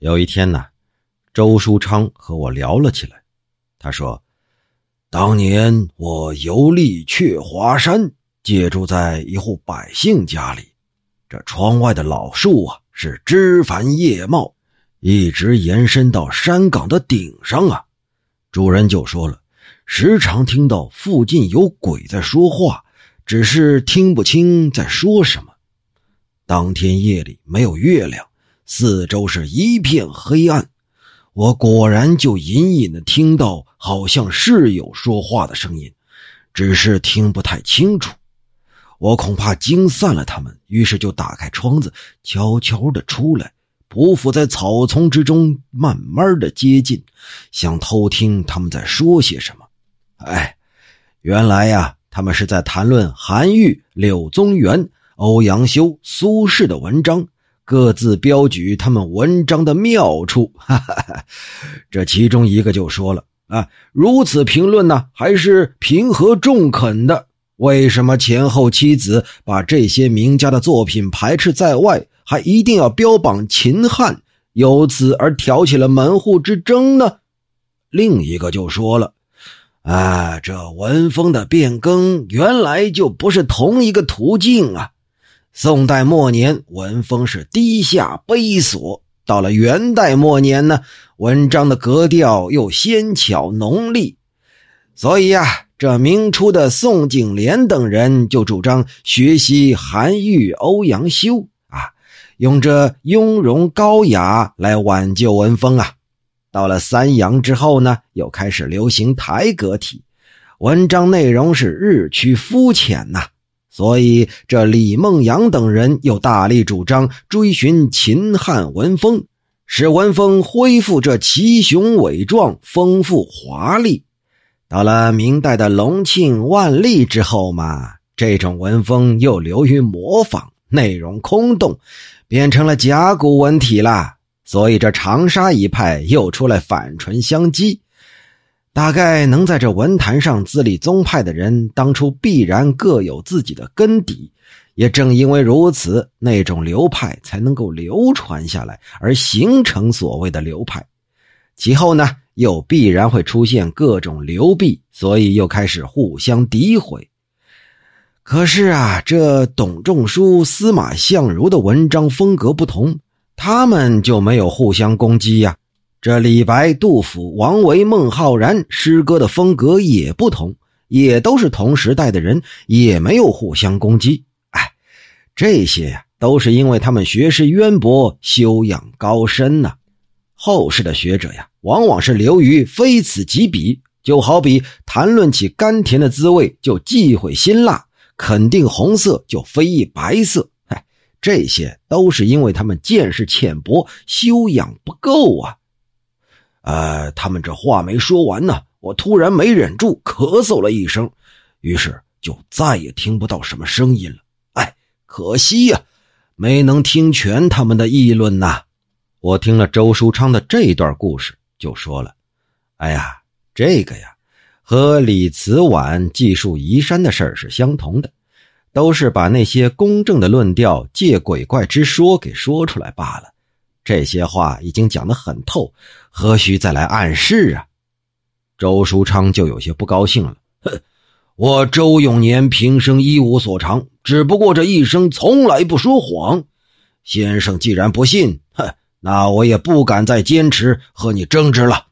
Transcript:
有一天呢，周书昌和我聊了起来。他说：“当年我游历鹊华山，借住在一户百姓家里。这窗外的老树啊，是枝繁叶茂，一直延伸到山岗的顶上啊。主人就说了，时常听到附近有鬼在说话，只是听不清在说什么。当天夜里没有月亮。”四周是一片黑暗，我果然就隐隐的听到，好像是有说话的声音，只是听不太清楚。我恐怕惊散了他们，于是就打开窗子，悄悄的出来，匍匐在草丛之中，慢慢的接近，想偷听他们在说些什么。哎，原来呀，他们是在谈论韩愈、柳宗元、欧阳修、苏轼的文章。各自标举他们文章的妙处，哈 哈哈。这其中一个就说了：“啊，如此评论呢，还是平和中肯的。为什么前后妻子把这些名家的作品排斥在外，还一定要标榜秦汉，由此而挑起了门户之争呢？”另一个就说了：“啊，这文风的变更，原来就不是同一个途径啊。”宋代末年，文风是低下卑琐；到了元代末年呢，文章的格调又纤巧浓丽。所以呀，这明初的宋景莲等人就主张学习韩愈、欧阳修啊，用这雍容高雅来挽救文风啊。到了三杨之后呢，又开始流行台阁体，文章内容是日趋肤浅呐。所以，这李梦阳等人又大力主张追寻秦汉文风，使文风恢复这奇雄伟壮、丰富华丽。到了明代的隆庆、万历之后嘛，这种文风又流于模仿，内容空洞，变成了甲骨文体了。所以，这长沙一派又出来反唇相讥。大概能在这文坛上自立宗派的人，当初必然各有自己的根底。也正因为如此，那种流派才能够流传下来，而形成所谓的流派。其后呢，又必然会出现各种流弊，所以又开始互相诋毁。可是啊，这董仲舒、司马相如的文章风格不同，他们就没有互相攻击呀。这李白、杜甫、王维、孟浩然诗歌的风格也不同，也都是同时代的人，也没有互相攻击。哎，这些呀，都是因为他们学识渊博，修养高深呐。后世的学者呀，往往是流于非此即彼，就好比谈论起甘甜的滋味，就忌讳辛辣；肯定红色，就非议白色。哎，这些都是因为他们见识浅薄，修养不够啊。呃，他们这话没说完呢，我突然没忍住咳嗽了一声，于是就再也听不到什么声音了。哎，可惜呀，没能听全他们的议论呐。我听了周书昌的这段故事，就说了：“哎呀，这个呀，和李慈晚记述移山的事儿是相同的，都是把那些公正的论调借鬼怪之说给说出来罢了。”这些话已经讲得很透，何须再来暗示啊？周书昌就有些不高兴了。哼，我周永年平生一无所长，只不过这一生从来不说谎。先生既然不信，哼，那我也不敢再坚持和你争执了。